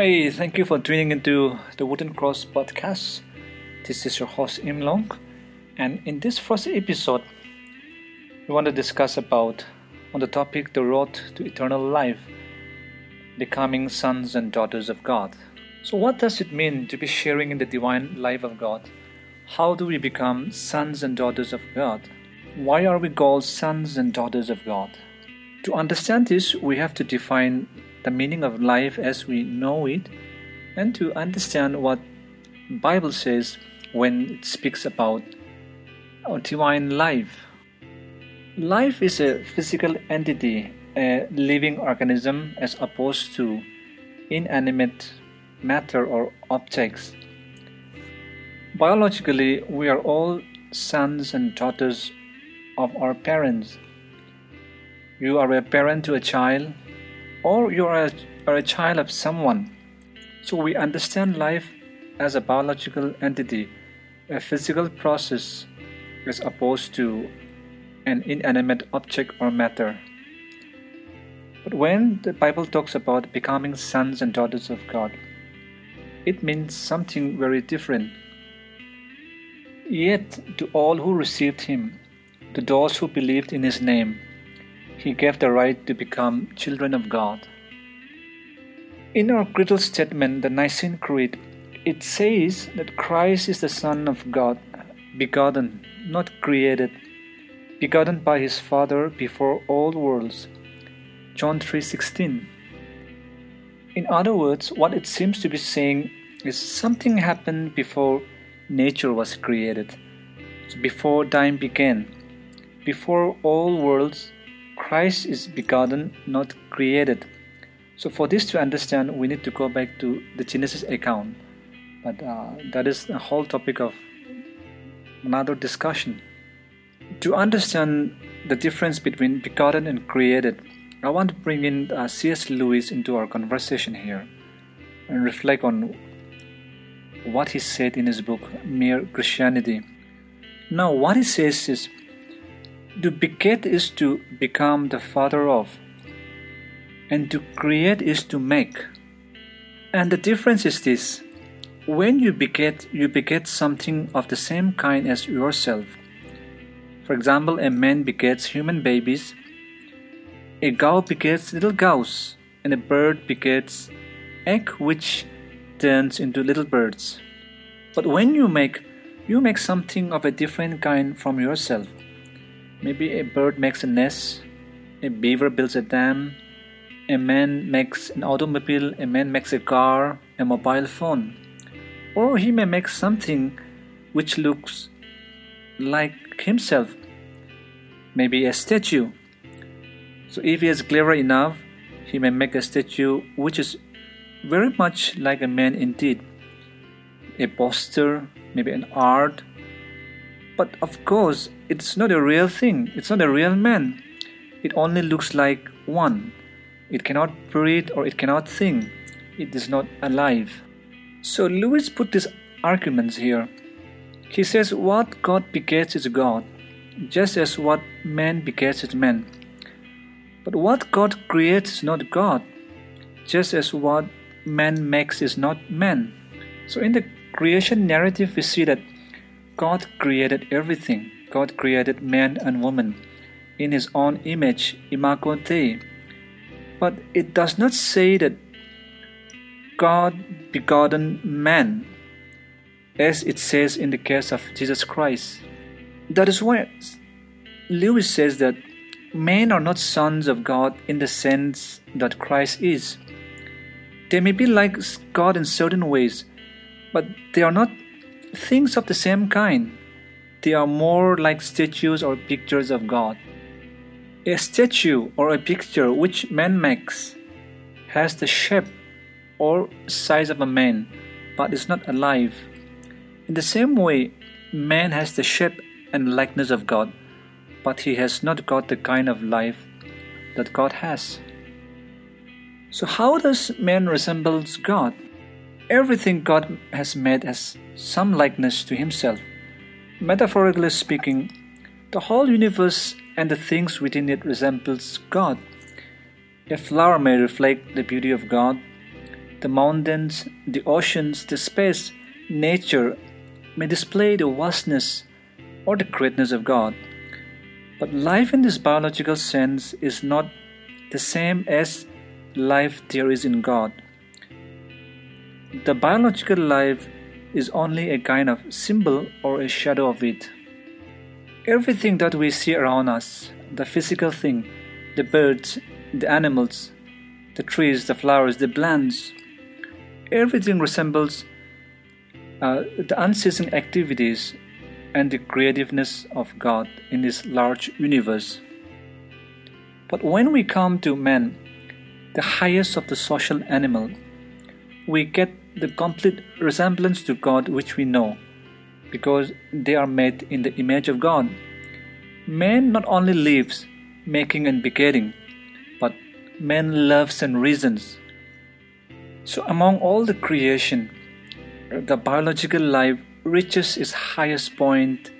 Hey, thank you for tuning into the Wooden Cross podcast. This is your host Im Long, and in this first episode, we want to discuss about on the topic the road to eternal life, becoming sons and daughters of God. So, what does it mean to be sharing in the divine life of God? How do we become sons and daughters of God? Why are we called sons and daughters of God? To understand this, we have to define the meaning of life as we know it and to understand what Bible says when it speaks about divine life. Life is a physical entity, a living organism as opposed to inanimate matter or objects. Biologically, we are all sons and daughters of our parents. You are a parent to a child, or you are a, a child of someone. So we understand life as a biological entity, a physical process, as opposed to an inanimate object or matter. But when the Bible talks about becoming sons and daughters of God, it means something very different. Yet, to all who received Him, to those who believed in His name, He gave the right to become children of God. In our creedal statement, the Nicene Creed, it says that Christ is the Son of God, begotten, not created, begotten by His Father before all worlds. John 3:16. In other words, what it seems to be saying is something happened before nature was created, before time began, before all worlds, Christ is begotten, not created. So, for this to understand, we need to go back to the Genesis account. But uh, that is a whole topic of another discussion. To understand the difference between begotten and created, I want to bring in uh, C.S. Lewis into our conversation here and reflect on what he said in his book Mere Christianity. Now, what he says is to beget is to become the father of, and to create is to make. And the difference is this when you beget, you beget something of the same kind as yourself. For example, a man begets human babies, a cow begets little cows, and a bird begets egg which turns into little birds. But when you make, you make something of a different kind from yourself. Maybe a bird makes a nest, a beaver builds a dam, a man makes an automobile, a man makes a car, a mobile phone. Or he may make something which looks like himself, maybe a statue. So if he is clever enough, he may make a statue which is very much like a man indeed. A poster, maybe an art. But of course, it's not a real thing, it's not a real man. It only looks like one. It cannot breathe or it cannot think. It is not alive. So Lewis put these arguments here. He says what God begets is God, just as what man begets is man. But what God creates is not God, just as what man makes is not man. So in the creation narrative, we see that God created everything. God created man and woman in his own image, imago Dei. But it does not say that God begotten man, as it says in the case of Jesus Christ. That is why Lewis says that men are not sons of God in the sense that Christ is. They may be like God in certain ways, but they are not things of the same kind. They are more like statues or pictures of God. A statue or a picture which man makes has the shape or size of a man, but is not alive. In the same way, man has the shape and likeness of God, but he has not got the kind of life that God has. So, how does man resembles God? Everything God has made has some likeness to himself. Metaphorically speaking, the whole universe and the things within it resembles God. A flower may reflect the beauty of God. The mountains, the oceans, the space, nature may display the vastness or the greatness of God. But life in this biological sense is not the same as life there is in God. The biological life is only a kind of symbol or a shadow of it. Everything that we see around us, the physical thing, the birds, the animals, the trees, the flowers, the plants, everything resembles uh, the unceasing activities and the creativeness of God in this large universe. But when we come to man, the highest of the social animal, we get the complete resemblance to God which we know, because they are made in the image of God. Man not only lives, making and begetting, but man loves and reasons. So, among all the creation, the biological life reaches its highest point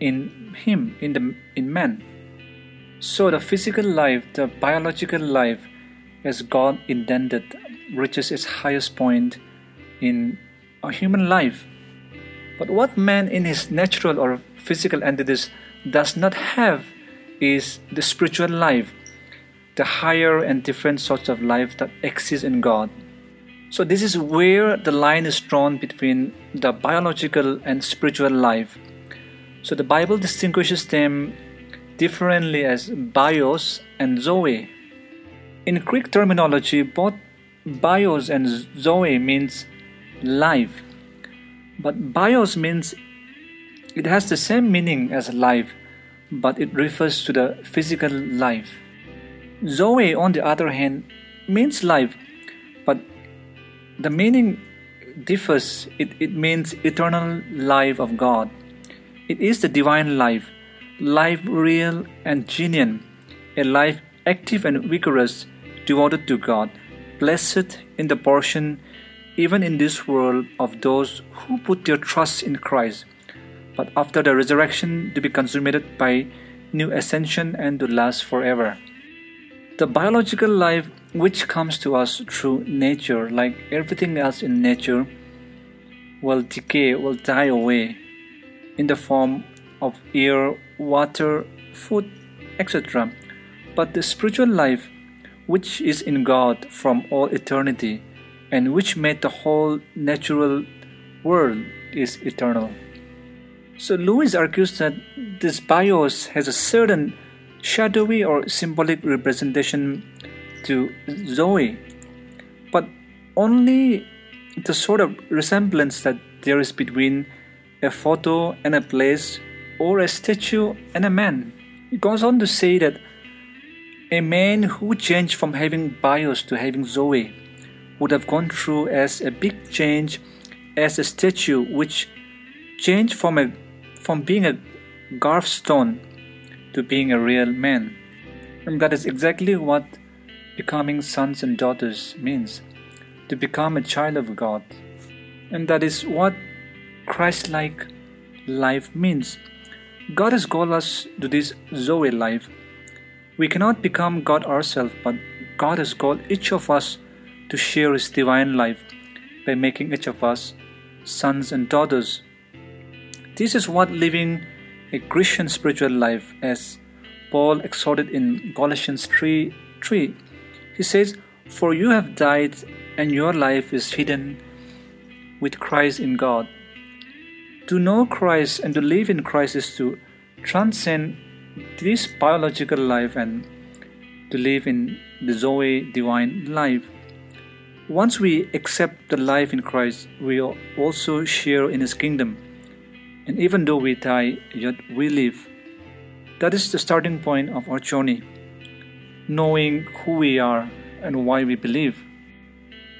in him, in the in man. So the physical life, the biological life, as God intended, reaches its highest point in a human life. But what man in his natural or physical entities does not have is the spiritual life, the higher and different sorts of life that exist in God. So, this is where the line is drawn between the biological and spiritual life. So, the Bible distinguishes them differently as bios and zoe. In Greek terminology, both bios and zoe means life. But bios means it has the same meaning as life, but it refers to the physical life. Zoe, on the other hand, means life, but the meaning differs. It, it means eternal life of God. It is the divine life, life real and genuine, a life active and vigorous, devoted to God, blessed in the portion even in this world of those who put their trust in Christ, but after the resurrection to be consummated by new ascension and to last forever. The biological life which comes to us through nature, like everything else in nature, will decay, will die away in the form of air, water, food, etc. But the spiritual life, which is in God from all eternity, and which made the whole natural world is eternal. So Lewis argues that this bios has a certain shadowy or symbolic representation to Zoe, but only the sort of resemblance that there is between a photo and a place or a statue and a man. He goes on to say that a man who changed from having bios to having Zoe would have gone through as a big change as a statue which changed from a from being a gravestone to being a real man. And that is exactly what becoming sons and daughters means to become a child of God. And that is what Christ like life means. God has called us to this Zoe life. We cannot become God ourselves, but God has called each of us to share His divine life by making each of us sons and daughters. This is what living a Christian spiritual life, as Paul exhorted in Galatians 3 3. He says, For you have died, and your life is hidden with Christ in God. To know Christ and to live in Christ is to transcend this biological life and to live in the Zoe divine life. Once we accept the life in Christ, we also share in His kingdom. And even though we die, yet we live. That is the starting point of our journey, knowing who we are and why we believe.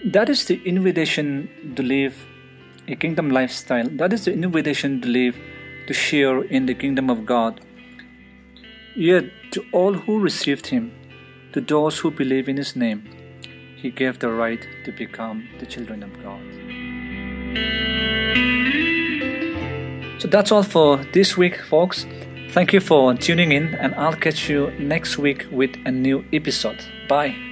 That is the invitation to live a kingdom lifestyle. That is the invitation to live, to share in the kingdom of God. Yet, to all who received Him, to those who believe in His name, he gave the right to become the children of God. So that's all for this week, folks. Thank you for tuning in, and I'll catch you next week with a new episode. Bye.